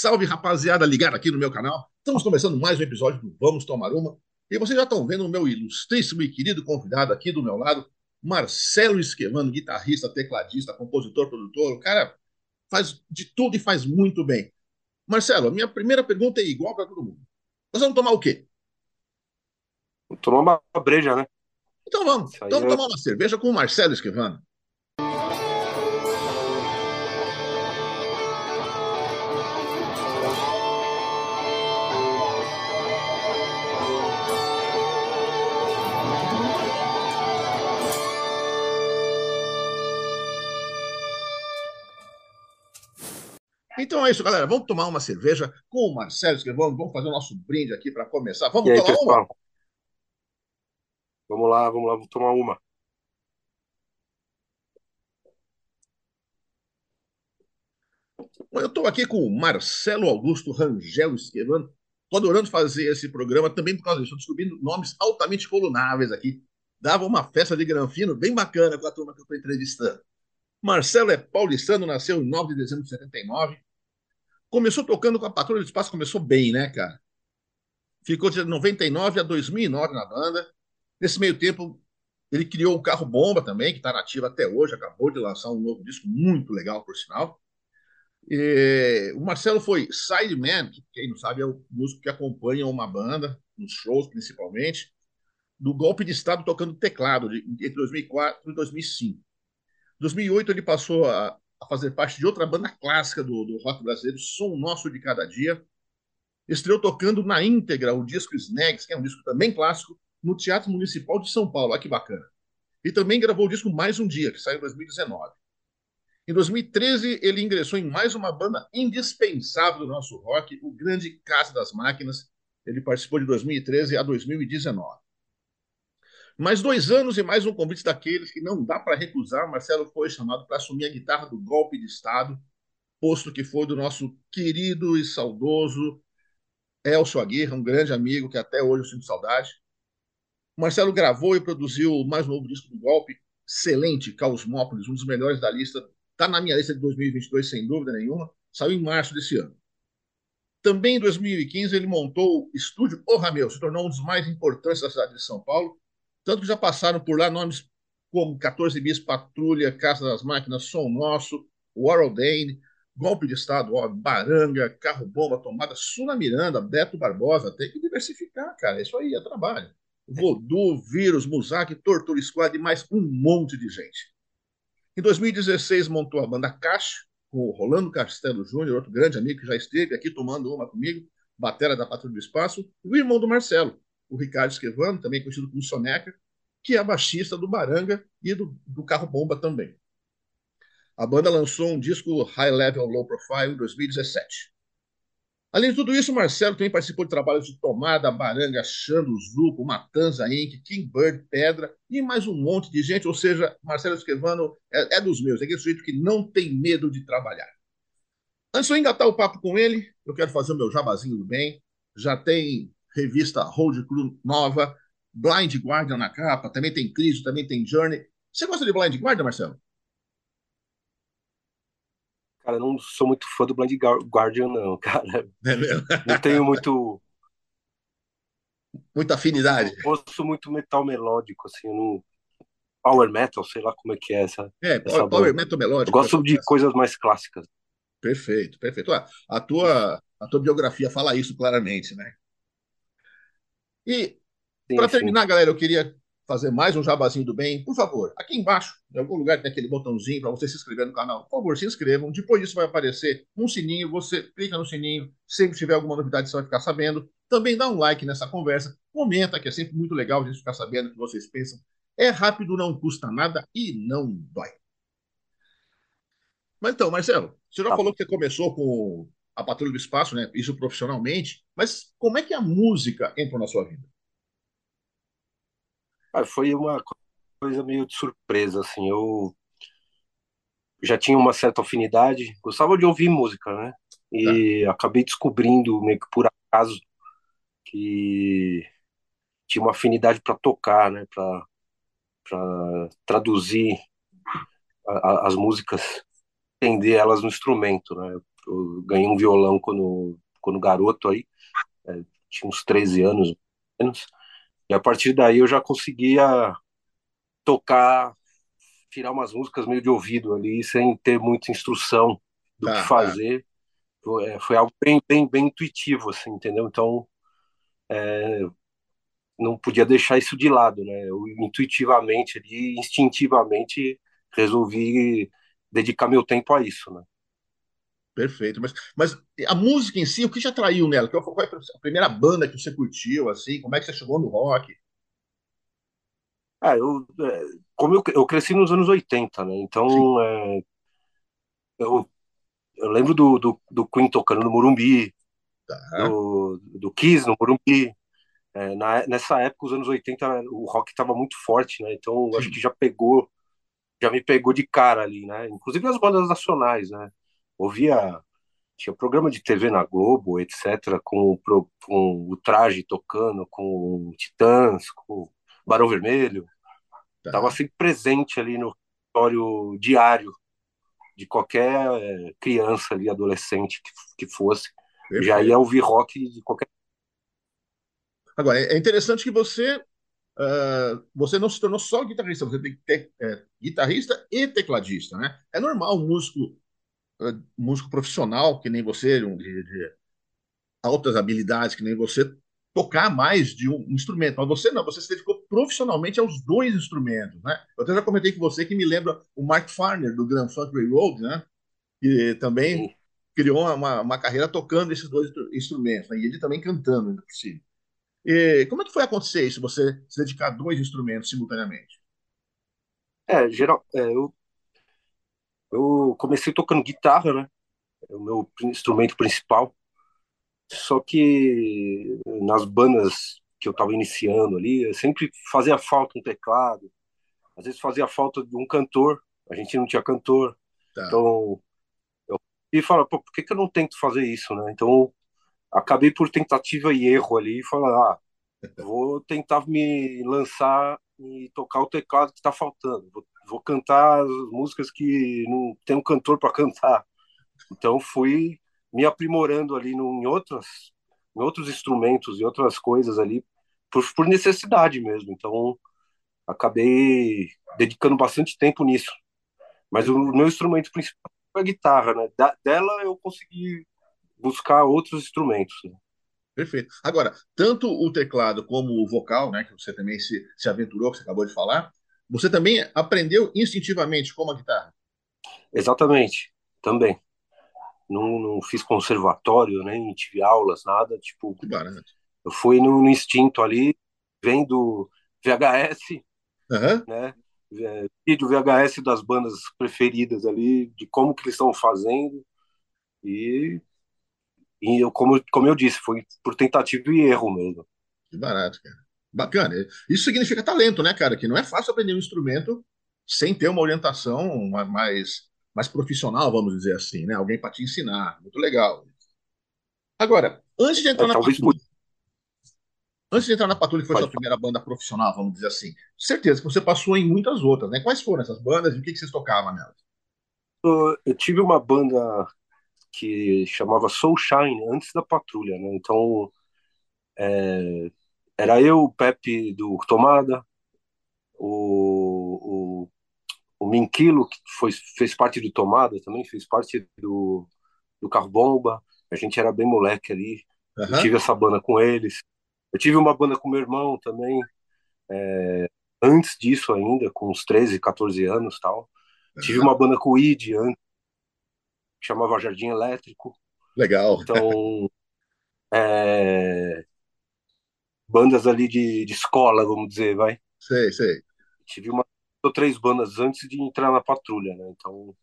Salve, rapaziada, ligada aqui no meu canal. Estamos começando mais um episódio do Vamos Tomar Uma. E vocês já estão vendo o meu ilustríssimo e querido convidado aqui do meu lado, Marcelo Esquemano, guitarrista, tecladista, compositor, produtor. O cara faz de tudo e faz muito bem. Marcelo, a minha primeira pergunta é igual para todo mundo. Nós vamos tomar o quê? Vamos tomar uma breja, né? Então vamos. Então vamos é... tomar uma cerveja com o Marcelo Esquemano. Então é isso, galera. Vamos tomar uma cerveja com o Marcelo Esquivão. Vamos fazer o nosso brinde aqui para começar. Vamos aí, tomar pessoal? uma? Vamos lá, vamos lá, vamos tomar uma. Eu estou aqui com o Marcelo Augusto Rangel Esquivano. Estou adorando fazer esse programa também por causa disso. Estou descobrindo nomes altamente colunáveis aqui. Dava uma festa de granfino bem bacana com a turma que eu estou entrevistando. Marcelo é paulistano, nasceu em 9 de dezembro de 79, Começou tocando com a Patrulha do Espaço, começou bem, né, cara? Ficou de 99 a 2009 na banda. Nesse meio tempo, ele criou o Carro Bomba também, que está nativo até hoje, acabou de lançar um novo disco muito legal, por sinal. E o Marcelo foi sideman, que quem não sabe é o músico que acompanha uma banda, nos shows principalmente, do golpe de Estado tocando teclado entre 2004 e 2005. Em 2008 ele passou a, a fazer parte de outra banda clássica do, do rock brasileiro, Som Nosso de Cada Dia. Estreou tocando na íntegra o disco Snags, que é um disco também clássico, no Teatro Municipal de São Paulo. Olha que bacana. E também gravou o disco Mais um Dia, que saiu em 2019. Em 2013, ele ingressou em mais uma banda indispensável do nosso rock, o Grande Casa das Máquinas. Ele participou de 2013 a 2019. Mais dois anos e mais um convite daqueles que não dá para recusar. Marcelo foi chamado para assumir a guitarra do golpe de Estado, posto que foi do nosso querido e saudoso Elcio Aguirre, um grande amigo que até hoje eu sinto saudade. Marcelo gravou e produziu o mais novo disco do golpe, excelente, Caosmópolis, um dos melhores da lista. Está na minha lista de 2022, sem dúvida nenhuma. Saiu em março desse ano. Também em 2015 ele montou o estúdio O Rameu, se tornou um dos mais importantes da cidade de São Paulo tanto que já passaram por lá nomes como 14 Bis Patrulha, Casa das Máquinas, Som Nosso, Warren Dane, Golpe de Estado, ó, Baranga, Carro Bomba, Tomada, Suna Miranda, Beto Barbosa. Tem que diversificar, cara. Isso aí é trabalho. Voodoo, Vírus, Muzak, Tortura Squad e mais um monte de gente. Em 2016 montou a banda Caixa, com o Rolando Castelo Júnior, outro grande amigo que já esteve aqui tomando uma comigo, batera da Patrulha do Espaço, o irmão do Marcelo, o Ricardo Esquevano, também conhecido como Soneca, que é baixista do Baranga e do, do Carro Bomba também. A banda lançou um disco High Level Low Profile em 2017. Além de tudo isso, Marcelo também participou de trabalhos de Tomada, Baranga, Xando, Zuco, Matanza Inc., King Bird, Pedra e mais um monte de gente. Ou seja, Marcelo Esquevano é, é dos meus, é aquele sujeito que não tem medo de trabalhar. Antes de eu engatar o papo com ele, eu quero fazer o meu jabazinho do bem. Já tem revista Road Crew nova, Blind Guardian na capa, também tem Cristo, também tem Journey. Você gosta de Blind Guardian, Marcelo? Cara, eu não sou muito fã do Blind Guardian, não, cara. É? Não tenho muito. Muita afinidade. Eu gosto muito metal melódico, assim, no Power metal, sei lá como é que é essa. É, essa power, metal melódico. Eu gosto de coisas mais clássicas. Perfeito, perfeito. A tua, a tua biografia fala isso claramente, né? E, para terminar, galera, eu queria fazer mais um jabazinho do bem. Por favor, aqui embaixo, em algum lugar tem aquele botãozinho para você se inscrever no canal. Por favor, se inscrevam. Depois disso vai aparecer um sininho. Você clica no sininho. Sempre que tiver alguma novidade, você vai ficar sabendo. Também dá um like nessa conversa. Comenta, que é sempre muito legal a gente ficar sabendo o que vocês pensam. É rápido, não custa nada e não dói. Mas então, Marcelo, você já tá. falou que você começou com a Patrulha do Espaço, né? Isso profissionalmente. Mas como é que a música entrou na sua vida? Ah, foi uma coisa meio de surpresa, assim. Eu já tinha uma certa afinidade, gostava de ouvir música, né? E tá. acabei descobrindo meio que por acaso que tinha uma afinidade para tocar, né? Para traduzir a, a, as músicas, entender elas no instrumento, né? eu ganhei um violão quando, quando garoto aí, é, tinha uns 13 anos menos, e a partir daí eu já conseguia tocar, tirar umas músicas meio de ouvido ali, sem ter muita instrução do que fazer. Foi, foi algo bem, bem, bem intuitivo, assim, entendeu? Então, é, não podia deixar isso de lado, né? Eu intuitivamente ali, instintivamente resolvi dedicar meu tempo a isso, né? Perfeito, mas, mas a música em si, o que te atraiu nela? Qual foi a primeira banda que você curtiu, assim? Como é que você chegou no rock? Ah, eu, é, como eu, eu cresci nos anos 80, né? Então, é, eu, eu lembro do, do, do Queen tocando no Morumbi, tá. do, do Kiss no Morumbi, é, na, nessa época, os anos 80, o rock estava muito forte, né? Então, acho que já pegou, já me pegou de cara ali, né? Inclusive as bandas nacionais, né? Ouvia, tinha programa de TV na Globo, etc., com, com o Traje tocando, com o Titãs, com o Barão Vermelho. Tá. Tava sempre presente ali no histórico diário de qualquer é, criança ali, adolescente que, que fosse. Perfeito. Já ia ouvir rock de qualquer Agora, é interessante que você uh, você não se tornou só guitarrista, você tem que ter é, guitarrista e tecladista, né? É normal um músico, uh, músico profissional, que nem você, um, de, de, altas habilidades, que nem você, tocar mais de um instrumento. Mas você não, você se dedicou profissionalmente aos dois instrumentos, né? Eu até já comentei com você que me lembra o Mark Farner, do Grand Funk Railroad, né? Que também criou uma, uma carreira tocando esses dois instrumentos, né? E ele também cantando, ainda por cima. E como é que foi acontecer isso, você se dedicar a dois instrumentos simultaneamente? É, geral, é, eu, eu comecei tocando guitarra, né? É o meu instrumento principal. Só que nas bandas que eu estava iniciando ali, sempre fazia falta um teclado, às vezes fazia falta de um cantor, a gente não tinha cantor. Tá. Então, eu e fala, pô, por que, que eu não tento fazer isso, né? Então, acabei por tentativa e erro ali e falar, ah, vou tentar me lançar e tocar o teclado que está faltando. Vou, vou, cantar as músicas que não tem um cantor para cantar. Então fui me aprimorando ali no, em outras, em outros instrumentos e outras coisas ali por, por necessidade mesmo. Então acabei dedicando bastante tempo nisso. Mas o meu instrumento principal é a guitarra, né? Da, dela eu consegui buscar outros instrumentos. Né? Perfeito. Agora, tanto o teclado como o vocal, né, que você também se, se aventurou, que você acabou de falar, você também aprendeu instintivamente como a guitarra? Exatamente, também. Não, não fiz conservatório, nem tive aulas, nada. Tipo, eu fui no, no, instinto ali, vendo VHS, uhum. né? Vídeo VHS das bandas preferidas ali, de como que eles estão fazendo. E e eu, como, como eu disse, foi por tentativa e erro mesmo. Que barato, cara. Bacana. Isso significa talento, né, cara? Que não é fácil aprender um instrumento sem ter uma orientação mais, mais profissional, vamos dizer assim, né? Alguém para te ensinar. Muito legal. Agora, antes de entrar é, na patrulha, antes de entrar na patrulha, que foi Pode. sua primeira banda profissional, vamos dizer assim, certeza que você passou em muitas outras, né? Quais foram essas bandas e o que, que vocês tocavam nelas? Eu tive uma banda que chamava Soulshine antes da Patrulha, né? Então é, era eu, o Pepe do Tomada, o, o, o Minquilo, que foi, fez parte do Tomada também, fez parte do, do Carro Bomba. A gente era bem moleque ali. Uhum. Eu tive essa banda com eles. Eu tive uma banda com meu irmão também, é, antes disso ainda, com uns 13, 14 anos tal. Uhum. Tive uma banda com o Id antes, que chamava Jardim Elétrico. Legal. Então, é, bandas ali de, de escola, vamos dizer, vai. Sei, sei. Tive uma ou três bandas antes de entrar na patrulha, né? Então,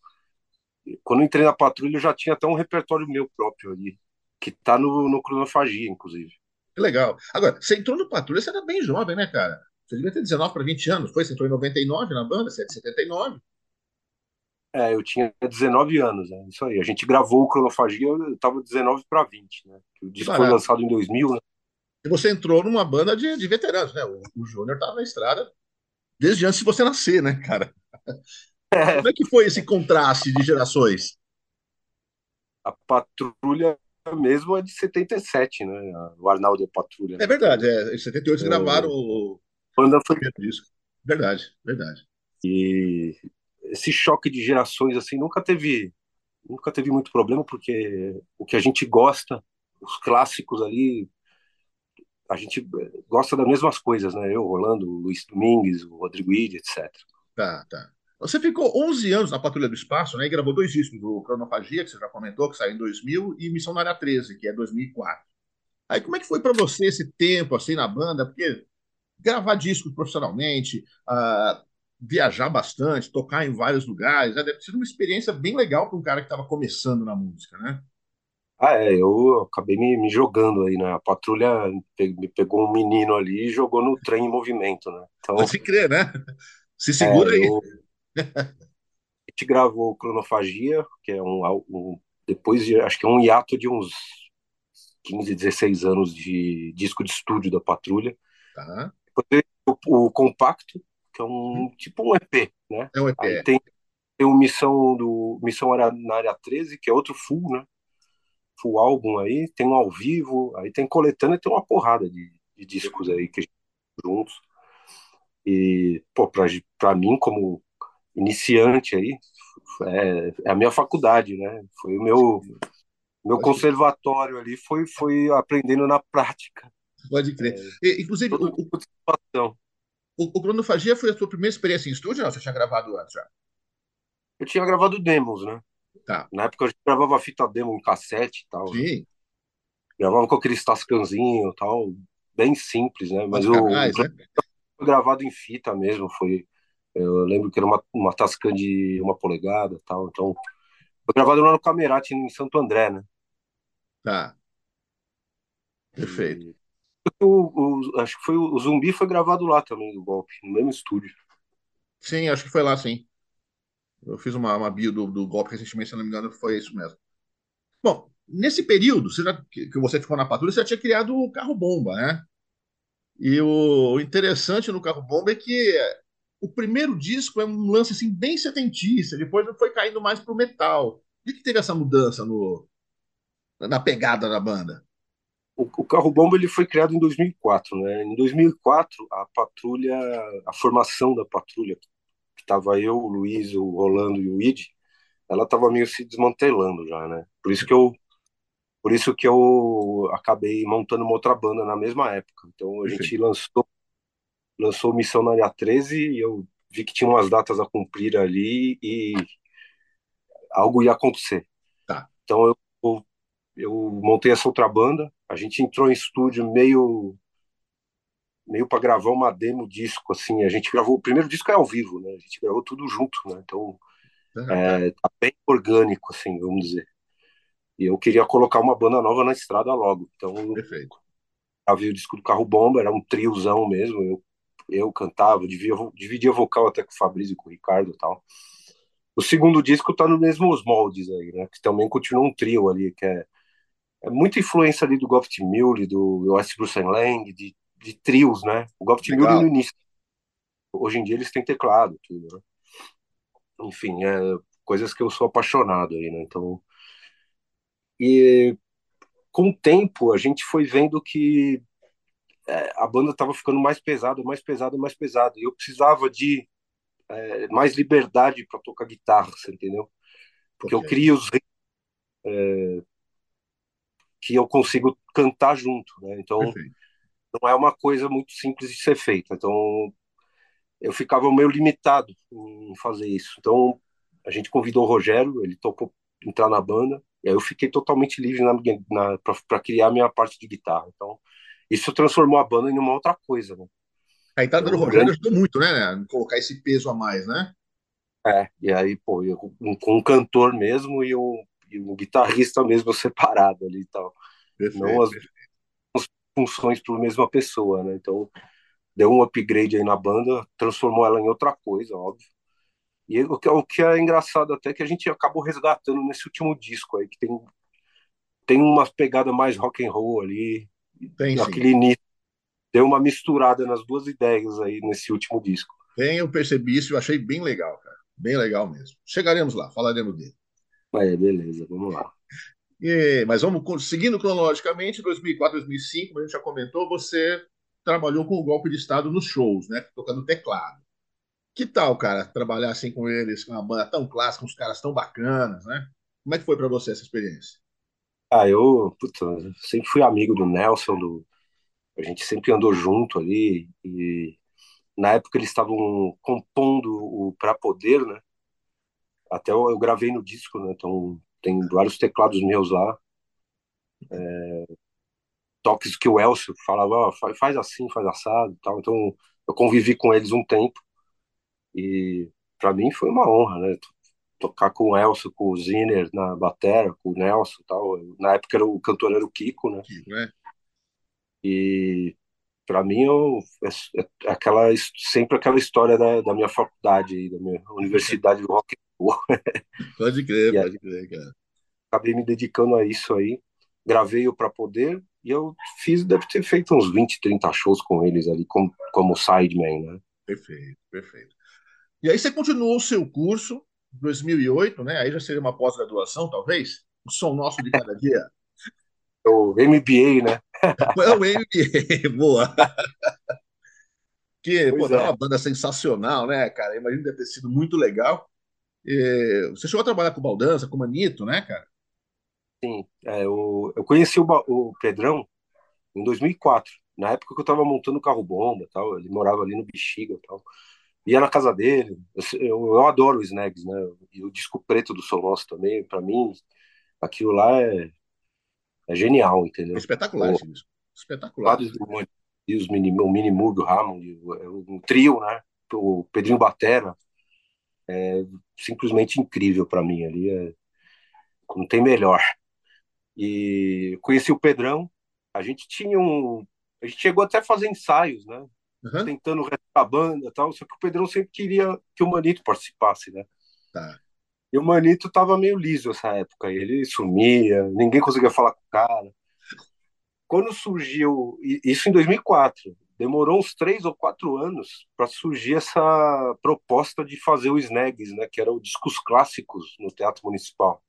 quando entrei na patrulha, eu já tinha até um repertório meu próprio ali, que tá no, no Cronofagia, inclusive. Que legal. Agora, você entrou no patrulha, você era bem jovem, né, cara? Você devia ter 19 para 20 anos, foi? Você entrou em 99 na banda, você é de 79. É, eu tinha 19 anos, né? Isso aí. A gente gravou o Cronofagia, eu tava 19 para 20, né? O disco foi lançado em 2000, né? E você entrou numa banda de, de veteranos, né? O, o Júnior tava na estrada desde antes de você nascer, né, cara? É. Como é que foi esse contraste de gerações? a patrulha mesmo é de 77, né? O Arnaldo é Patrulha. É verdade, é. Em 78 é... gravaram o. Quando foi. Disco. Verdade, verdade. E esse choque de gerações, assim, nunca teve. Nunca teve muito problema, porque o que a gente gosta, os clássicos ali, a gente gosta das mesmas coisas, né? Eu, Rolando, o Luiz Domingues, o Rodrigo Ide, etc. Tá, tá. Você ficou 11 anos na Patrulha do Espaço, né? E gravou dois discos, do Cronofagia, que você já comentou, que saiu em 2000, e Missão na Área 13, que é 2004. Aí como é que foi para você esse tempo, assim, na banda? Porque gravar discos profissionalmente, uh, viajar bastante, tocar em vários lugares, né? deve ser uma experiência bem legal para um cara que estava começando na música, né? Ah, é, eu acabei me, me, jogando aí, né? A patrulha me pegou um menino ali e jogou no trem em movimento, né? Então, Pode se crer, né? Se segura é, aí. Eu, a gente gravou Cronofagia, que é um, um, depois de, acho que é um hiato de uns 15, 16 anos de disco de estúdio da Patrulha. Tá. Depois o, o, Compacto, que é um hum. tipo um EP, né? É um EP. Aí tem, tem o Missão do Missão na área 13, que é outro full, né? Full álbum aí, tem um ao vivo, aí tem coletânea, tem uma porrada de, de discos aí que juntos. E, pô, pra, pra mim, como iniciante aí, é, é, a minha faculdade, né? Foi o meu meu conservatório ali, foi foi aprendendo na prática. Pode crer. É, inclusive, o, o, o, Cronofagia foi a sua primeira experiência em estúdio ou você tinha gravado antes já? Eu tinha gravado demos, né? Tá. Na época eu gravava fita demo em cassete e tal. Né? Sim. Né? Gravava com aqueles tascanzinho e tal, bem simples, né? Mas o, canais, né? foi gravado em fita mesmo, foi eu lembro que era uma, uma Tascam de uma polegada tal. Então, foi gravado lá no Camerati, em Santo André, né? Tá. Perfeito. O, o, acho que foi o Zumbi foi gravado lá também, do golpe, no mesmo estúdio. Sim, acho que foi lá, sim. Eu fiz uma, uma bio do, do golpe recentemente, se não me engano, foi isso mesmo. Bom, nesse período você já, que você ficou na patrulha, você já tinha criado o carro-bomba, né? E o interessante no carro-bomba é que o primeiro disco é um lance assim bem setentista, depois foi caindo mais pro metal. Por que, teve essa mudança no, na pegada da banda? O, o Carro Bomba ele foi criado em 2004, né? Em 2004 a patrulha, a formação da patrulha, estava eu, o Luiz, o Rolando e o Id, ela estava meio se desmantelando já, né? Por isso que eu por isso que eu acabei montando uma outra banda na mesma época. Então a gente lançou lançou Missão na Área 13 e eu vi que tinha umas datas a cumprir ali e algo ia acontecer. Tá. Então eu, eu, eu montei essa outra banda, a gente entrou em estúdio meio meio para gravar uma demo disco assim, a gente gravou, o primeiro disco é ao vivo, né? A gente gravou tudo junto, né? Então é, tá bem orgânico assim, vamos dizer. E eu queria colocar uma banda nova na estrada logo. Então, Perfeito. Havia o disco do Carro Bomba, era um triozão mesmo. Eu eu cantava, dividia, dividia vocal até com o Fabrício e com o Ricardo e tal. O segundo disco tá nos mesmos moldes aí, né? Que também continua um trio ali, que é, é muita influência ali do Goft Mule, do West Bruce Lang, de, de trios, né? O Goft Mule no início. Hoje em dia eles têm teclado, tudo, né? Enfim, é coisas que eu sou apaixonado aí, né? Então. E com o tempo a gente foi vendo que é, a banda estava ficando mais pesada, mais pesada, mais pesada. E eu precisava de é, mais liberdade para tocar guitarra, você entendeu? Porque okay. eu crio os é, que eu consigo cantar junto, né? Então Perfeito. Não é uma coisa muito simples de ser feita. Então eu ficava meio limitado em fazer isso. Então a gente convidou o Rogério, ele topou entrar na banda, e aí eu fiquei totalmente livre para criar minha parte de guitarra. Então isso transformou a banda em uma outra coisa, né? A entrada do Rogério ajudou muito, né? Colocar esse peso a mais, né? É, e aí, pô, eu, um, um cantor mesmo e um, e um guitarrista mesmo separado ali e tal. Perfeito, Não as, as funções para a mesma pessoa, né? Então, deu um upgrade aí na banda, transformou ela em outra coisa, óbvio. E o que, o que é engraçado até é que a gente acabou resgatando nesse último disco aí, que tem, tem uma pegada mais rock and roll ali, tem, aquele início deu uma misturada nas duas ideias aí nesse último disco. Tem, eu percebi isso, eu achei bem legal, cara. Bem legal mesmo. Chegaremos lá, falaremos dele. É, beleza, vamos lá. E, mas vamos seguindo cronologicamente, 2004, 2005, como a gente já comentou, você trabalhou com o golpe de Estado nos shows, né? Tocando teclado. Que tal, cara, trabalhar assim com eles, com uma banda tão clássica, com os caras tão bacanas, né? Como é que foi para você essa experiência? Ah, eu, puta, sempre fui amigo do Nelson, do, a gente sempre andou junto ali, e na época eles estavam compondo o Pra Poder, né? Até eu, eu, gravei no disco, né? Então tem vários teclados meus lá. É, toques que o Elcio falava, oh, faz assim, faz assado tal. Então eu convivi com eles um tempo e para mim foi uma honra, né? Tocar com o Elcio, com o Ziner na batera, com o Nelson tal. Na época era o cantor era o Kiko, né? Kiko, né? E para mim eu, é, é, aquela sempre aquela história da, da minha faculdade, da minha universidade do Pode crer, e pode crer, cara. Acabei me dedicando a isso aí. Gravei o para poder e eu fiz, deve ter feito uns 20, 30 shows com eles ali, como, como sideman, né? Perfeito, perfeito. E aí você continuou o seu curso, 2008, né? Aí já seria uma pós-graduação, talvez? O som nosso de cada dia. O MBA, né? É o MBA, boa. Que, pô, é. uma banda sensacional, né, cara? Deve ter sido muito legal. E você chegou a trabalhar com o Baldança, com o Manito, né, cara? Sim, é, eu, eu conheci o, o Pedrão em 2004, na época que eu estava montando o carro-bomba tal, ele morava ali no Bexiga tal. Ia na casa dele, eu, eu, eu adoro o Snags, né? E o disco preto do Som Nosso também, para mim, aquilo lá é, é genial, entendeu? É espetacular o. Espetacular. E os mini, o Mini Moog, o Hammond, o, o, trio, né? O Pedrinho Batera, é simplesmente incrível para mim ali, é, não tem melhor. E conheci o Pedrão, a gente tinha um, a gente chegou até a fazer ensaios, né? Uhum. Tentando a banda, tal, só que o Pedrão sempre queria que o Manito participasse, né? Tá. E o Manito tava meio liso essa época, ele sumia, ninguém conseguia falar com o cara. Quando surgiu, isso em 2004, demorou uns três ou quatro anos para surgir essa proposta de fazer o Snags, né, que era o discos clássicos no Teatro Municipal.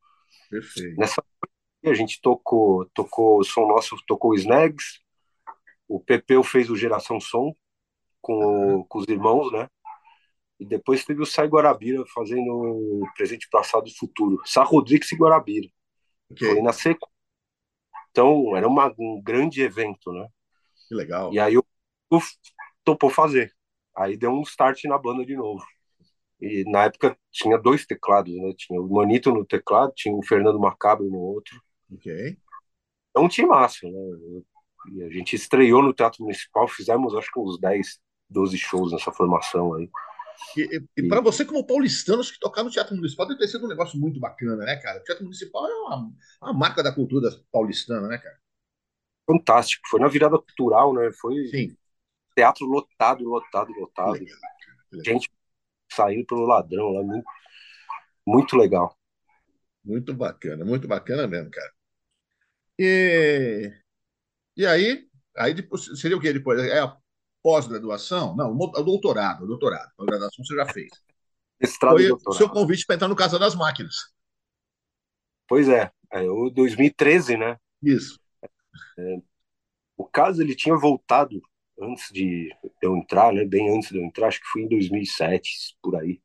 Perfeito. Nessa a gente tocou, tocou o som nosso, tocou o Snags, o Pepeu fez o Geração Som com, uhum. com os irmãos, né? E depois teve o Sai Guarabira fazendo presente passado e futuro. Sá Rodrigues e Guarabira. Okay. Foi na sequência. Então, era uma, um grande evento, né? Que legal. E aí eu topou fazer. Aí deu um start na banda de novo. E na época tinha dois teclados, né? Tinha o Manito no teclado, tinha o Fernando Macabro no outro. Ok. É um time massa, né? E a gente estreou no Teatro Municipal, fizemos acho que uns 10, 12 shows nessa formação aí. E, e, e para você, como paulistano, acho que tocar no Teatro Municipal deve ter sido um negócio muito bacana, né, cara? O Teatro Municipal é uma, uma marca da cultura paulistana, né, cara? Fantástico. Foi na virada cultural, né? Foi Sim teatro lotado, lotado, lotado. Legal, legal. Gente saindo pelo ladrão lá, muito, muito legal. Muito bacana, muito bacana mesmo, cara. E, e aí, aí depois, seria o que depois? É a pós-graduação? Não, o doutorado, o doutorado. A graduação você já fez. Foi o seu convite para entrar no Casa das Máquinas. Pois é, é o 2013, né? Isso. É, o caso ele tinha voltado antes de eu entrar, né? Bem antes de eu entrar, acho que foi em 2007, por aí.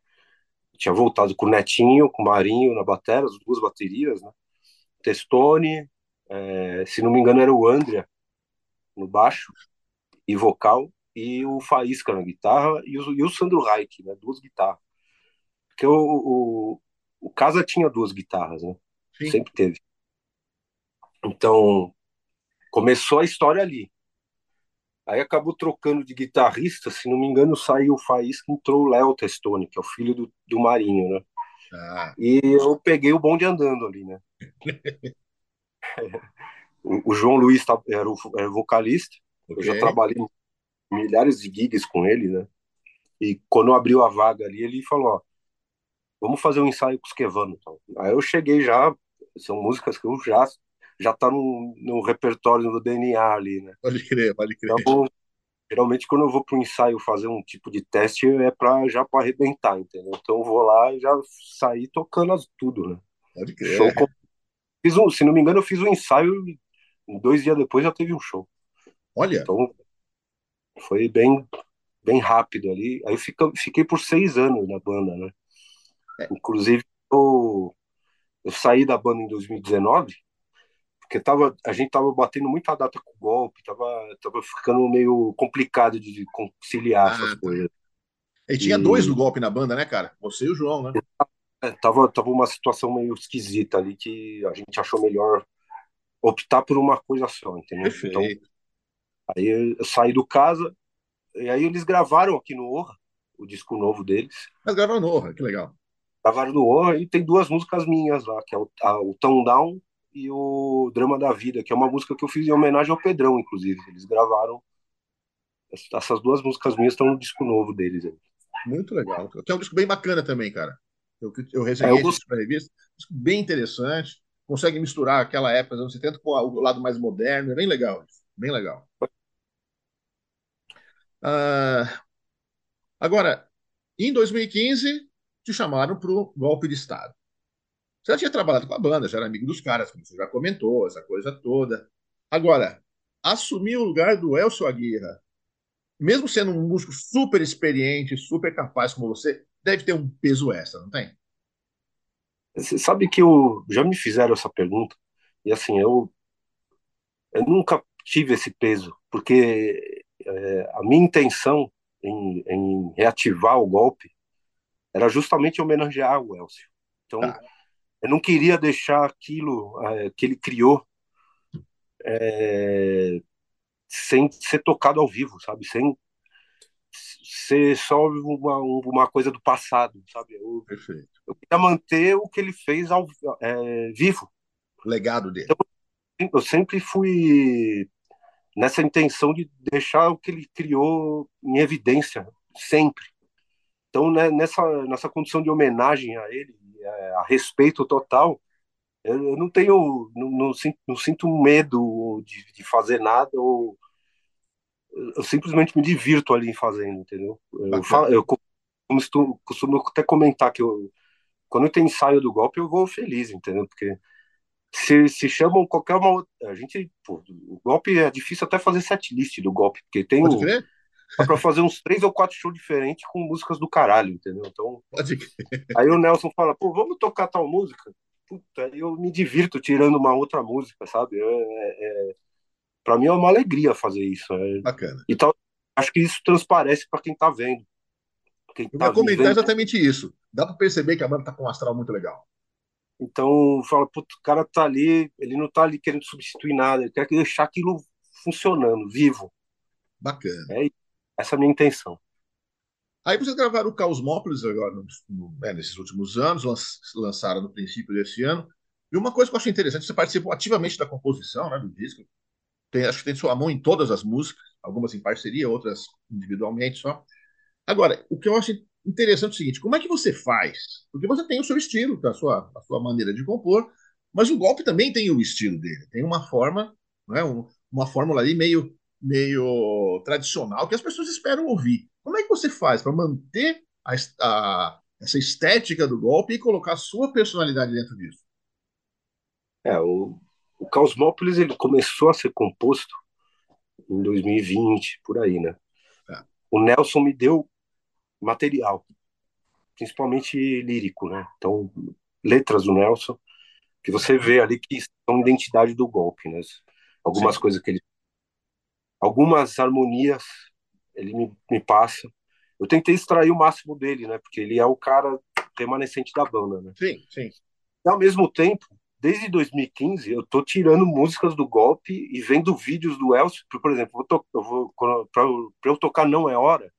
Eu tinha voltado com o Netinho, com o Marinho na bateria, as duas baterias, né? Testone, é, se não me engano era o Andrea no baixo e vocal e o Faísca na guitarra e o, e o Sandro Reich, né? Duas guitarras. Porque o, o, o Casa tinha duas guitarras, né? Sim. Sempre teve. Então, começou a história ali. Aí acabou trocando de guitarrista, se não me engano, saiu o Faísca, entrou o Léo Testoni, que é o filho do, do Marinho, né? Ah. E eu peguei o bonde andando ali, né? o, o, João Luiz tá, era, o, era o vocalista, okay. eu já trabalhei milhares de gigs com ele, né? E quando abriu a vaga ali, ele falou, ó, vamos fazer um ensaio com o Skevano. Então. Aí eu cheguei já, são músicas que eu já já tá no, no repertório do DNA ali, né? Pode crer, pode crer. Então, geralmente quando eu vou para um ensaio fazer um tipo de teste é para já para arrebentar, entendeu? Então eu vou lá e já sair tocando as, tudo, né? Pode crer. Show com... Fiz um, se não me engano, eu fiz um ensaio e dois dias depois já teve um show. Olha. Então, foi bem, bem rápido ali. Aí fica, fiquei por seis anos na banda, né? É. Inclusive, eu, eu saí da banda em 2019 porque tava, a gente tava batendo muita data com o golpe, tava, tava ficando meio complicado de conciliar ah, essas tá. coisas. E tinha e... dois do golpe na banda, né, cara? Você e o João, né? É, tava, tava uma situação meio esquisita ali que a gente achou melhor optar por uma coisa só, entendeu? Perfeito. Então, aí eu saí do casa, e aí eles gravaram aqui no Orra, o disco novo deles. Mas gravaram no Orra, que legal. Gravaram no Orra e tem duas músicas minhas lá, que é o, a, o Tão Down e o Drama da Vida, que é uma música que eu fiz em homenagem ao Pedrão, inclusive. Eles gravaram. Essas duas músicas minhas estão no disco novo deles. Aí. Muito legal. Que é um disco bem bacana também, cara. Eu, eu resenhei é, eu revista. Disco bem interessante. Consegue misturar aquela época dos anos 70 com o lado mais moderno. É bem legal. Bem legal. Uh, agora, em 2015, te chamaram para o golpe de Estado. Você já tinha trabalhado com a banda, já era amigo dos caras, como você já comentou, essa coisa toda. Agora, assumir o lugar do Elcio Aguirre, mesmo sendo um músico super experiente, super capaz como você, deve ter um peso extra, não tem? Você sabe que eu já me fizeram essa pergunta e assim eu, eu nunca tive esse peso porque é, a minha intenção em, em, reativar o golpe era justamente homenagear o Elcio. Então ah. Eu não queria deixar aquilo é, que ele criou é, sem ser tocado ao vivo, sabe? Sem ser só uma, uma coisa do passado, sabe? Eu, Perfeito. eu queria manter o que ele fez ao, é, vivo. O legado dele. Então, eu sempre fui nessa intenção de deixar o que ele criou em evidência, sempre. Então, né, nessa, nessa condição de homenagem a ele, é, a respeito total, eu, não tenho, não, não, sinto, não, sinto, medo de, de, fazer nada, ou eu simplesmente me divirto ali fazendo, entendeu? Eu, falo, eu costumo, costumo até comentar que eu, quando tenho ensaio do golpe, eu vou feliz, entendeu? Porque se, se chamam qualquer uma a gente pô, o golpe é difícil até fazer set list do golpe porque tem Pode crer? Para fazer uns três ou quatro shows diferentes com músicas do caralho, entendeu? Então, Pode aí o Nelson fala, pô, vamos tocar tal música? Puta, eu me divirto tirando uma outra música, sabe? É, é, é... para mim é uma alegria fazer isso. É... Bacana. E tal, acho que isso transparece para quem tá vendo. Quem eu tá vou comentar vivendo... exatamente isso. Dá para perceber que a banda tá com um astral muito legal. Então, fala, puto, o cara tá ali, ele não tá ali querendo substituir nada, ele quer deixar aquilo funcionando, vivo. Bacana. É isso. Essa é a minha intenção. Aí vocês gravaram o Caosmópolis agora, no, no, né, nesses últimos anos, lançaram no princípio desse ano. E uma coisa que eu acho interessante, você participou ativamente da composição né, do disco. Tem, acho que tem sua mão em todas as músicas, algumas em parceria, outras individualmente só. Agora, o que eu acho interessante é o seguinte: como é que você faz? Porque você tem o seu estilo, a sua, a sua maneira de compor, mas o golpe também tem o estilo dele. Tem uma forma, né, um, uma fórmula ali meio meio tradicional que as pessoas esperam ouvir. Como é que você faz para manter a, a, essa estética do golpe e colocar a sua personalidade dentro disso? É, o, o Cosmópolis ele começou a ser composto em 2020, por aí, né? É. O Nelson me deu material, principalmente lírico, né? Então, letras do Nelson, que você vê ali que são identidade do golpe, né? Algumas Sim. coisas que ele algumas harmonias ele me, me passa. Eu tentei extrair o máximo dele, né? Porque ele é o cara remanescente da banda, né? Sim, sim. E ao mesmo tempo, desde 2015, eu tô tirando músicas do golpe e vendo vídeos do Elcio. Por exemplo, eu, vou para eu tocar Não É Hora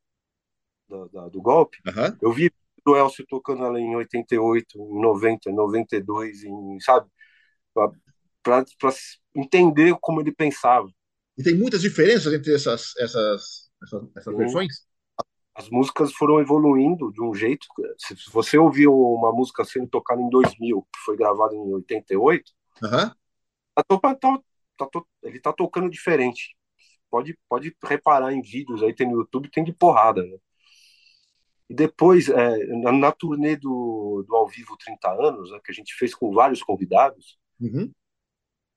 do, golpe, uhum. eu vi do Elcio tocando ela em 88, em 90, em 92, em, sabe? Para entender como ele pensava. E tem muitas diferenças entre essas, essas, essas, essas versões? As músicas foram evoluindo de um jeito. Se você ouviu uma música sendo tocada em 2000, que foi gravada em 88, uhum. tá, tá, tá, ele tá tocando diferente. Pode, pode reparar em vídeos aí, tem no YouTube, tem de porrada. Né? E depois, é, na, na, turnê do, do Ao Vivo 30 Anos, né, que a gente fez com vários convidados, Uhum.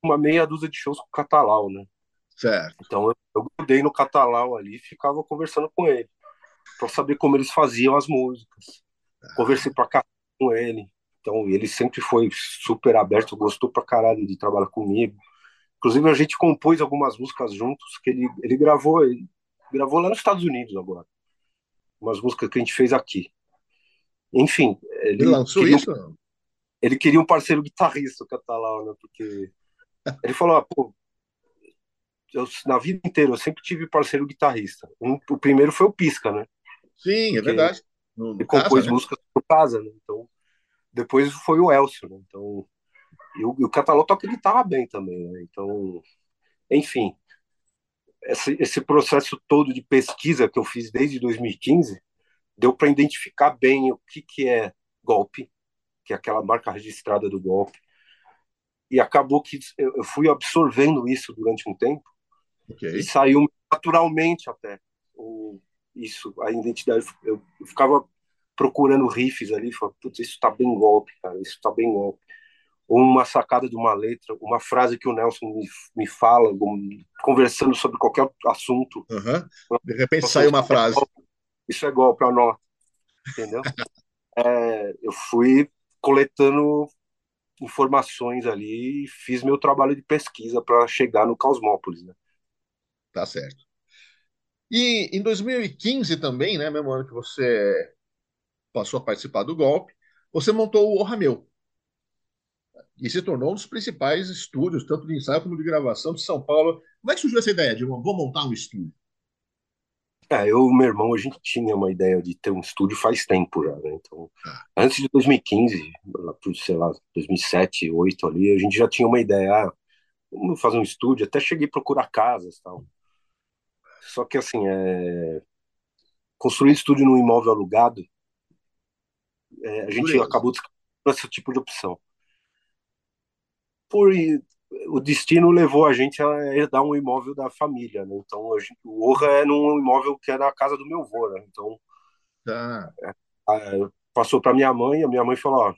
Uma meia dúzia de shows com o Catalau, né? Certo. Então eu, eu grudei no Catalau ali e ficava conversando com ele, para saber como eles faziam as músicas. Conversei pra cá com ele. Então ele sempre foi super aberto, gostou pra caralho de trabalhar comigo. Inclusive a gente compôs algumas músicas juntos que ele, ele gravou, ele gravou lá nos Estados Unidos agora. Umas músicas que a gente fez aqui. Enfim, ele, Ele lançou queria, isso? ele queria um parceiro guitarrista, o Catalau, né? Porque ele falou, ah, pô, eu, na vida inteira eu sempre tive parceiro guitarrista. Um, o primeiro foi o Pisca, né? Sim, é verdade. No, Ele compôs casa, né? músicas por casa, né? Então, depois foi o Elcio, né? Então, e o, e o Catalão toca guitarra bem também, né? Então, enfim, esse, esse processo todo de pesquisa que eu fiz desde 2015 deu para identificar bem o que, que é golpe, que é aquela marca registrada do golpe. E acabou que eu fui absorvendo isso durante um tempo Ok. e saiu naturalmente até o, isso, a identidade. Eu, eu ficava procurando riffs ali, falava, putz, isso tá bem golpe, cara, isso tá bem golpe. Ou uma sacada de uma letra, uma frase que o Nelson me, me fala, conversando sobre qualquer assunto. Aham. De repente sai uma frase. Isso é golpe, anota, entendeu? É, eu fui coletando informações ali e fiz meu trabalho de pesquisa para chegar no Cosmópolis, né? Tá certo. E em 2015 também, né, mesmo ano que você passou a participar do golpe, você montou o O Rameu. E se tornou um dos principais estúdios, tanto de ensaio como de gravação de São Paulo. Como é que surgiu essa ideia de vou montar um estúdio? É, eu e meu irmão, a gente tinha uma ideia de ter um estúdio faz tempo já, né? Então, antes de 2015, lá pro, sei lá, 2007, 2008 ali, a gente já tinha uma ideia, ah, vamos fazer um estúdio, até cheguei a procurar casas e tal. Só que, assim, é... construir estúdio num imóvel alugado, é, a gente acabou descartando esse tipo de opção. Por o destino levou a gente a herdar um imóvel da família, né? Então, a gente, o Orra é num imóvel que é na casa do meu avô, né? Então, Tá. a- passou para minha mãe, a minha mãe falou, ó,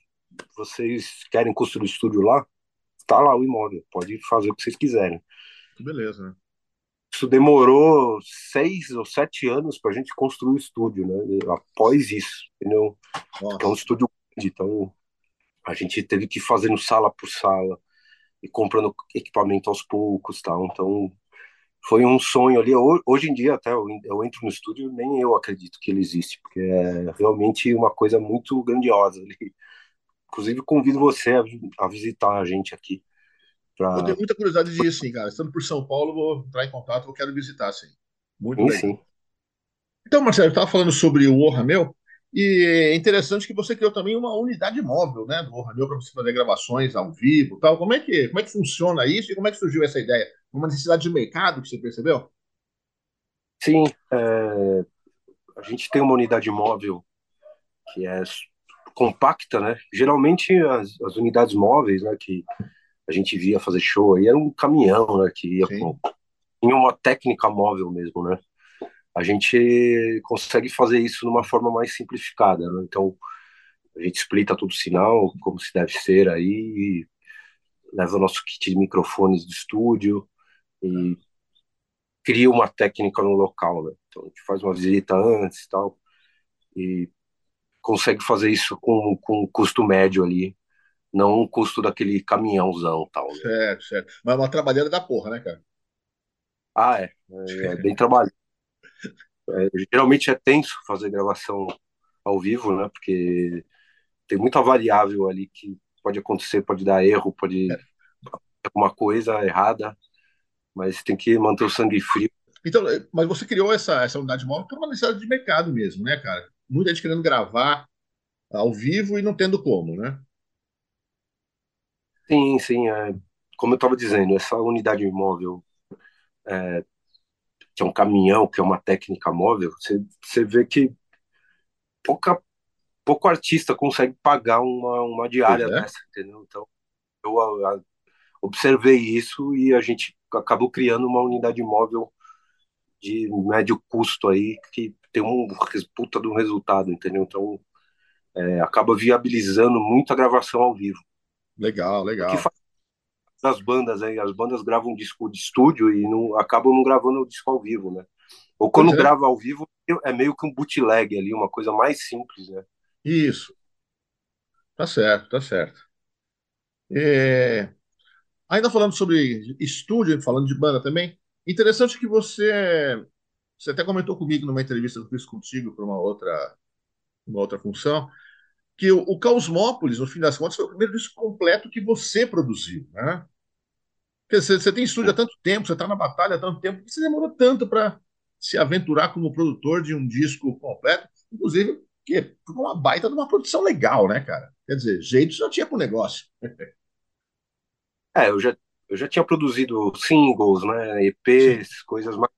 vocês querem construir estúdio lá? Tá lá o imóvel, pode fazer o que vocês quiserem. Beleza? Isso demorou seis ou sete anos para a gente construir o estúdio, né? Após isso, entendeu? Nossa. É um estúdio grande, então a gente teve que ir fazendo sala por sala e comprando equipamento aos poucos, tal. Então foi um sonho ali. Ho- Hoje em dia até eu en- eu entro no estúdio nem eu acredito que ele existe, porque é realmente uma coisa muito grandiosa ali. Inclusive convido você a visitar a gente aqui Eu para tenho muita curiosidade disso, sim, cara. Estando por São Paulo, vou entrar em contato, eu quero visitar, sim. Muito sim, legal. sim. Então, Marcelo, eu estava falando sobre o O Rameu, e é interessante que você criou também uma unidade móvel, né, do O Rameu, para você fazer gravações ao vivo e tal. Como é, que, como é que funciona isso e como é que surgiu essa ideia? Uma necessidade de mercado que você percebeu? Sim, é, a gente tem uma unidade móvel que é compacta, né? Geralmente as, as unidades móveis, né, que a gente via fazer show aí era um caminhão, né, que ia Sim. com tinha uma técnica móvel mesmo, né? A gente consegue fazer isso de uma forma mais simplificada, né? Então a gente explica todo o sinal como se deve ser aí, leva o nosso kit de microfones do estúdio e cria uma técnica no local, né? Então a gente faz uma visita antes e tal e consegue fazer isso com, com um custo médio ali, não o custo daquele caminhãozão tal, né? Certo, certo. Mas é uma trabalheira da porra, né, cara? Ah, é, é, é bem trabalho. É, geralmente é tenso fazer gravação ao vivo, né? Porque tem muita variável ali que pode acontecer, pode dar erro, pode alguma coisa errada, mas tem que manter o sangue frio. Então, mas você criou essa, essa unidade móvel por uma necessidade de mercado mesmo, né, cara? Muita gente querendo gravar ao vivo e não tendo como, né? Sim, sim, é, como eu estava dizendo, essa unidade móvel, é, que é um caminhão, que é uma técnica móvel, você, você vê que pouca, pouco artista consegue pagar uma, uma diária é. dessa, entendeu? Então, eu a- a- observei isso e a gente acabou criando uma unidade móvel de médio custo aí que tem um puta de um resultado, entendeu? Então, é, acaba viabilizando muito a gravação ao vivo. Legal, O que legal. faz das bandas aí, as bandas gravam um disco de estúdio e não acabam não gravando o disco ao vivo, né? Ou quando é. grava ao vivo é meio que um bootleg ali, uma coisa mais simples, né? Isso. Tá certo, tá certo. É... Ainda falando sobre estúdio, falando de banda também, interessante que você você até comentou comigo numa entrevista que eu fiz contigo para uma outra uma outra função, que o, o Cosmópolis, no fim das contas, foi o primeiro disco completo que você produziu, né? Porque você, você tem estúdio há tanto tempo, você está na batalha há tanto tempo, que você demorou tanto para se aventurar como produtor de um disco completo, inclusive que uma baita de uma produção legal, né, cara? Quer dizer, jeito já tinha pro negócio. é, eu já, eu já tinha produzido singles, né, EPs, Sim. coisas mais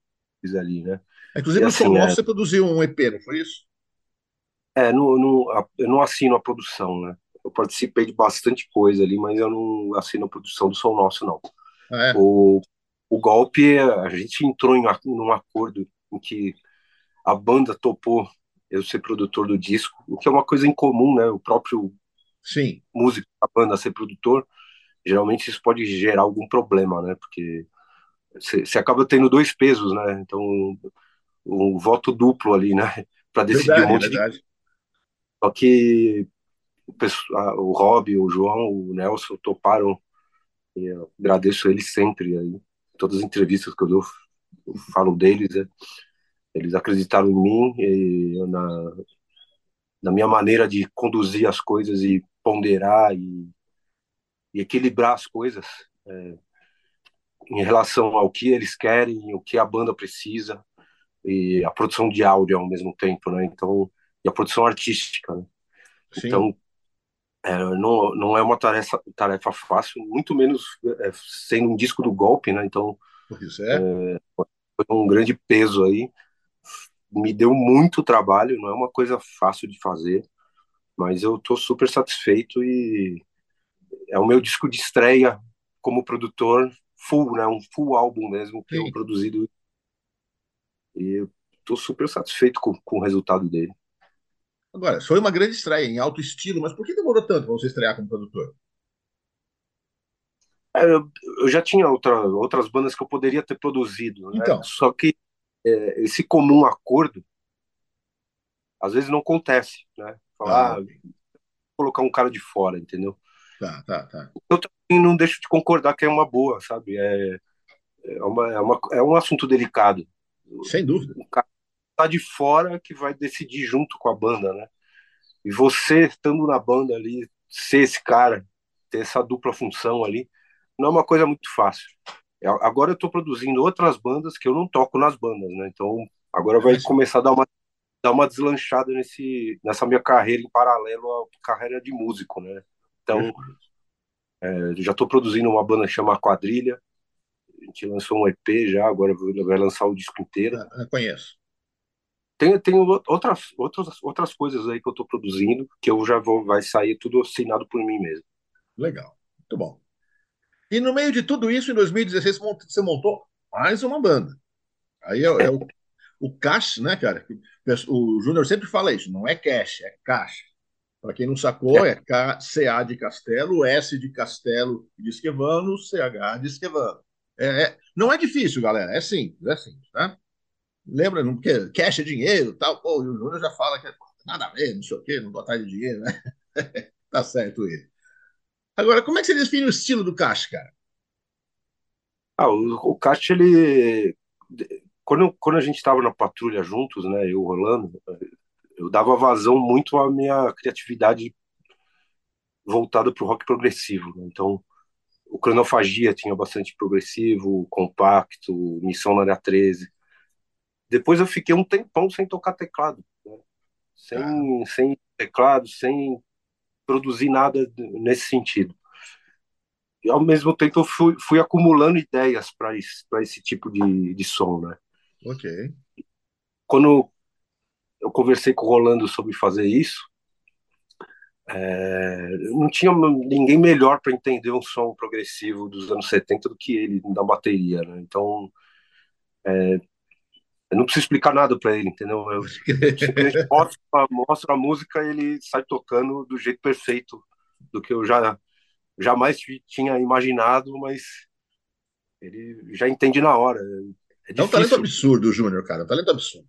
ali, né? Inclusive, e, no assim, é... você produziu um EP, não foi isso? É, não, não, eu não assino a produção, né? Eu participei de bastante coisa ali, mas eu não assino a produção do Som Nosso, não. Ah, é? o, o golpe, a gente entrou em um acordo em que a banda topou eu ser produtor do disco, o que é uma coisa incomum, né? O próprio Sim. músico da banda ser produtor, geralmente isso pode gerar algum problema, né? Porque você acaba tendo dois pesos, né? Então, um voto duplo ali, né? Para decidir verdade, um monte verdade. de só que o, pessoal, o Rob, o João, o Nelson toparam. E eu agradeço eles sempre. Aí. Todas as entrevistas que eu dou, eu falo deles. Né? Eles acreditaram em mim e na, na minha maneira de conduzir as coisas e ponderar e, e equilibrar as coisas é, em relação ao que eles querem, o que a banda precisa e a produção de áudio ao mesmo tempo, né? Então e a produção artística. Né? Então, é, não, não é uma tarefa, tarefa fácil, muito menos é, sendo um disco do golpe, né? Então, é. é. foi um grande peso aí. Me deu muito trabalho, não é uma coisa fácil de fazer, mas eu estou super satisfeito e é o meu disco de estreia como produtor full, né? Um full álbum mesmo que Sim. eu produzido e estou super satisfeito com, com o resultado dele. Agora, foi uma grande estreia em alto estilo, mas por que demorou tanto para você estrear como produtor? É, eu, eu, já tinha outra, outras bandas que eu poderia ter produzido, né? então. só que é, esse comum acordo às vezes não acontece, né? Falar, ah, ah colocar um cara de fora, entendeu? Tá, tá, tá. Eu também não deixo de concordar que é uma boa, sabe? É, é, uma, é, uma, é um assunto delicado. Sem dúvida. Um cara tá de fora que vai decidir junto com a banda, né? E você estando na banda ali, ser esse cara, ter essa dupla função ali, não é uma coisa muito fácil. É, agora eu estou produzindo outras bandas que eu não toco nas bandas, né? Então agora vai começar a dar uma, dar uma deslanchada nesse, nessa minha carreira em paralelo à carreira de músico, né? Então é, já estou produzindo uma banda que chama Quadrilha. A gente lançou um EP já, agora vai lançar o disco inteiro. Eu ah, conheço. Tem, tem outras, outras, outras coisas aí que eu estou produzindo que eu já vou, vai sair tudo assinado por mim mesmo. Legal, muito bom. E no meio de tudo isso, em 2016, você montou mais uma banda. Aí é, é o, o Cash, né, cara? O Júnior sempre fala isso, não é Cash, é Cash. Para quem não sacou, é CA de Castelo, S de Castelo de Esquevano, CH de Esquevano. É, é, não é difícil, galera, é simples, é simples, tá? Lembra, porque cash é dinheiro tal. Pô, o Júnior já fala que é nada a ver, não sei o quê, não botar de dinheiro, né? tá certo ele. Agora, como é que você define o estilo do Cash, cara? Ah, o, o Cash, ele. Quando, quando a gente estava na patrulha juntos, né, eu rolando, eu dava vazão muito à minha criatividade voltada para o rock progressivo. Né? Então, o Cronofagia tinha bastante progressivo, compacto, Missão na Área 13. Depois eu fiquei um tempão sem tocar teclado, né? sem, ah. sem teclado, sem produzir nada nesse sentido. E ao mesmo tempo eu fui, fui acumulando ideias para esse, esse tipo de, de som, né? Ok. Quando eu conversei com o Rolando sobre fazer isso, é, não tinha ninguém melhor para entender um som progressivo dos anos 70 do que ele da bateria, né? Então, é, eu não preciso explicar nada para ele, entendeu? Eu simplesmente mostro, mostro a música e ele sai tocando do jeito perfeito do que eu já jamais tinha imaginado, mas ele já entende na hora. É, é um talento absurdo, Júnior, cara. É um talento absurdo.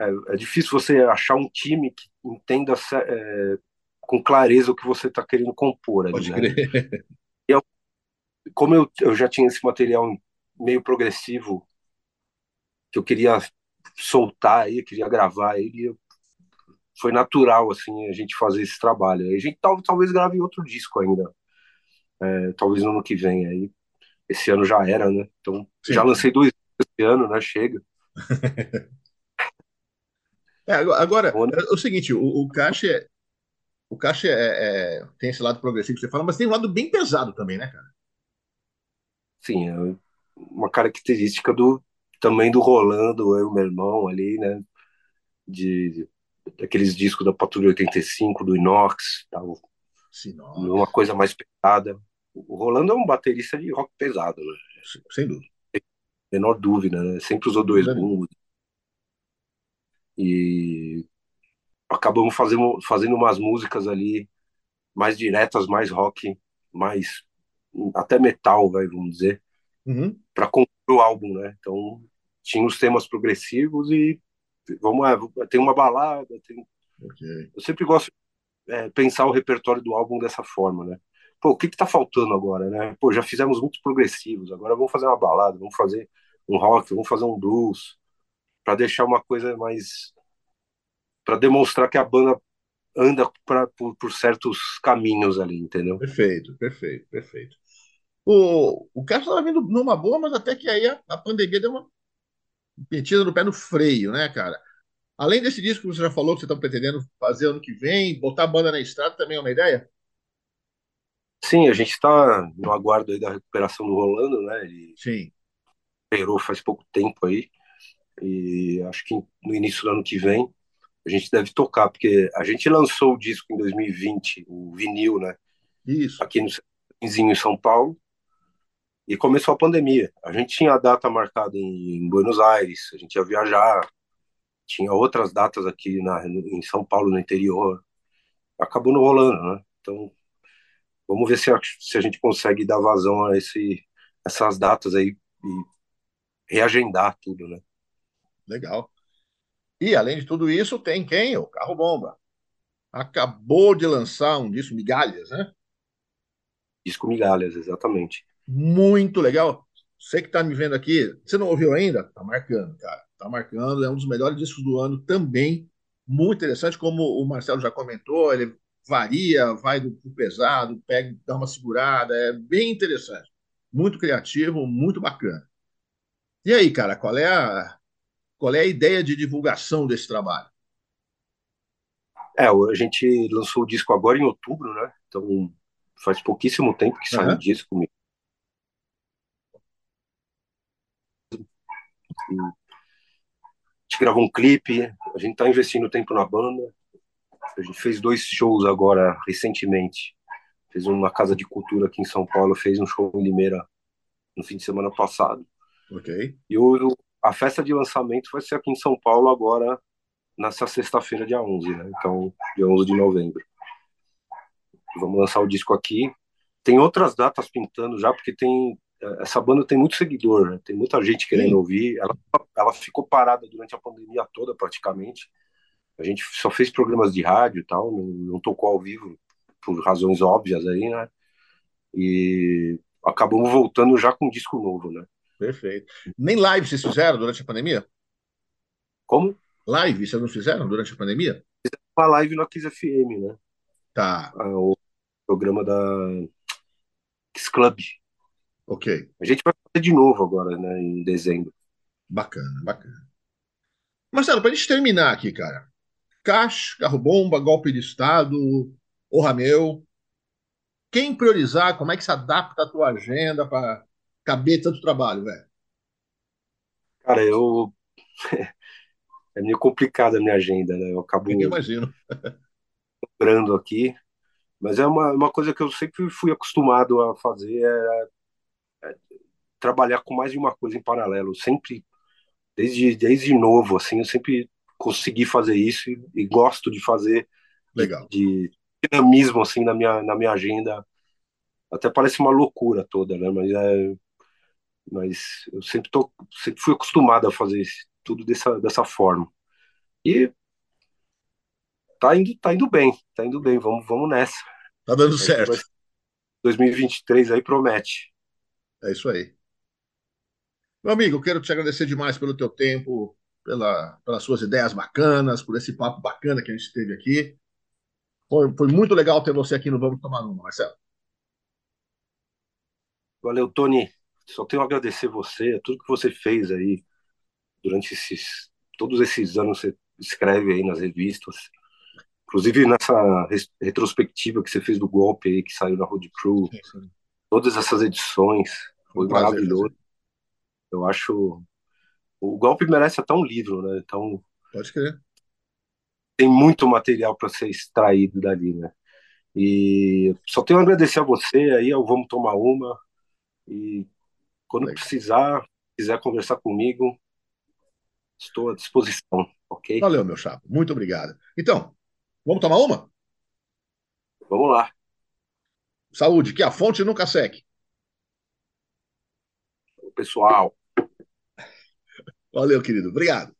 É, é, difícil você achar um time que entenda é, com clareza o que você está querendo compor ali. Pode né? crer. Eu, como eu, eu já tinha esse material meio progressivo que eu queria soltar aí, queria gravar ele, foi natural assim a gente fazer esse trabalho. A gente tal, talvez grave outro disco ainda, é, talvez no ano que vem aí. Esse ano já era, né? Então Sim. já lancei dois esse ano, né? Chega. é, agora, é o seguinte, o, o Caixa, o Caixa é, é, tem esse lado progressivo que você fala, mas tem um lado bem pesado também, né, cara? Sim, é uma característica do também do Rolando, eu e meu irmão ali, né? De, daqueles discos da Patrulha 85, do Inox, tal. Sinox. uma coisa mais pesada. O Rolando é um baterista de rock pesado, né? Sem dúvida. Menor dúvida, né? Sempre usou dois bumbos. E acabamos fazendo, fazendo umas músicas ali mais diretas, mais rock, mais até metal, vai, vamos dizer, uhum. para compor o álbum, né? Então tinha os temas progressivos e vamos lá, tem uma balada, tem... Okay. eu sempre gosto de é, pensar o repertório do álbum dessa forma, né? Pô, o que que tá faltando agora, né? Pô, já fizemos muitos progressivos, agora vamos fazer uma balada, vamos fazer um rock, vamos fazer um blues, para deixar uma coisa mais para demonstrar que a banda anda pra, por, por, certos caminhos ali, entendeu? Perfeito, perfeito, perfeito. O, o Castro estava vindo numa boa, mas até que aí a, a pandemia deu uma metida no pé no freio, né, cara? Além desse disco que você já falou que você está pretendendo fazer ano que vem, botar a banda na estrada também é uma ideia? Sim, a gente está no aguardo aí da recuperação do Rolando, né? Ele Sim. Operou faz pouco tempo aí. E acho que no início do ano que vem a gente deve tocar, porque a gente lançou o disco em 2020, o vinil, né? Isso. Aqui no em São Paulo. E começou a pandemia. A gente tinha a data marcada em Buenos Aires, a gente ia viajar, tinha outras datas aqui na, em São Paulo, no interior. Acabou não rolando, né? Então, vamos ver se a, se a gente consegue dar vazão a esse, essas datas aí e reagendar tudo, né? Legal. E, além de tudo isso, tem quem? O Carro Bomba. Acabou de lançar um disco Migalhas, né? Disco Migalhas, exatamente. Muito legal. Você que está me vendo aqui, você não ouviu ainda? Tá marcando, cara. Tá marcando. É um dos melhores discos do ano também. Muito interessante, como o Marcelo já comentou, ele varia, vai do, do pesado, pega, dá uma segurada. É bem interessante. Muito criativo, muito bacana. E aí, cara, qual é a, qual é a ideia de divulgação desse trabalho? É, a gente lançou o disco agora em outubro, né? Então faz pouquíssimo tempo que saiu uhum. o disco. A gente gravou um clipe, a gente está investindo tempo na banda. A gente fez dois shows agora recentemente. Fez uma casa de cultura aqui em São Paulo, fez um show em Limeira no fim de semana passado. Ok. E o, a festa de lançamento vai ser aqui em São Paulo agora, nessa sexta-feira, dia 11, né? Então, dia 11 de novembro. Vamos lançar o disco aqui. Tem outras datas pintando já, porque tem essa banda tem muito seguidor, né? tem muita gente querendo Sim. ouvir. Ela, ela ficou parada durante a pandemia toda, praticamente. A gente só fez programas de rádio e tal, não, não tocou ao vivo, por razões óbvias aí, né? E acabamos voltando já com um disco novo, né? Perfeito. Nem live vocês fizeram durante a pandemia? Como? Live vocês não fizeram durante a pandemia? Uma live no Kiss FM, né? Tá. Ah, o programa da Kiss Club. Ok. A gente vai fazer de novo agora, né? Em dezembro. Bacana, bacana. Marcelo, para a gente terminar aqui, cara. Caixa, carro-bomba, golpe de Estado, o Rameu. Quem priorizar? Como é que se adapta a tua agenda para caber tanto trabalho, velho? Cara, eu. é meio complicada a minha agenda, né? Eu acabo. Eu imagino. lembrando aqui. Mas é uma, uma coisa que eu sempre fui acostumado a fazer é, trabalhar com mais de uma coisa em paralelo. Sempre, desde, desde novo, assim, eu sempre consegui fazer isso e, e gosto de fazer Legal. de, de dinamismo assim na minha, na minha agenda até parece uma loucura toda, né? Mas é, mas eu sempre tô, sempre fui acostumado a fazer isso, tudo dessa dessa forma. E tá indo, tá indo bem, tá indo bem. Vamos, vamos nessa. Tá dando certo. 2023 aí promete. É isso aí. Meu amigo, eu quero te agradecer demais pelo teu tempo, pela, pelas suas ideias bacanas, por esse papo bacana que a gente teve aqui. Foi, foi muito legal ter você aqui no Vamos Tomar Uma, Marcelo. Valeu, Tony. Só tenho a agradecer você, tudo que você fez aí durante esses todos esses anos você escreve aí nas revistas. Inclusive nessa retrospectiva que você fez do golpe aí que saiu na Road Crew. Sim, sim. Todas essas edições. Foi um maravilhoso. Eu acho o golpe merece até um livro, né? Então pode crer. Tem muito material para ser extraído dali, né? E só tenho a agradecer a você aí, eu vamos tomar uma e quando Legal. precisar, quiser conversar comigo, estou à disposição, ok? Valeu, meu chapa. Muito obrigado. Então, vamos tomar uma? Vamos lá. Saúde, que a fonte nunca seque. Pessoal. Valeu, querido. Obrigado.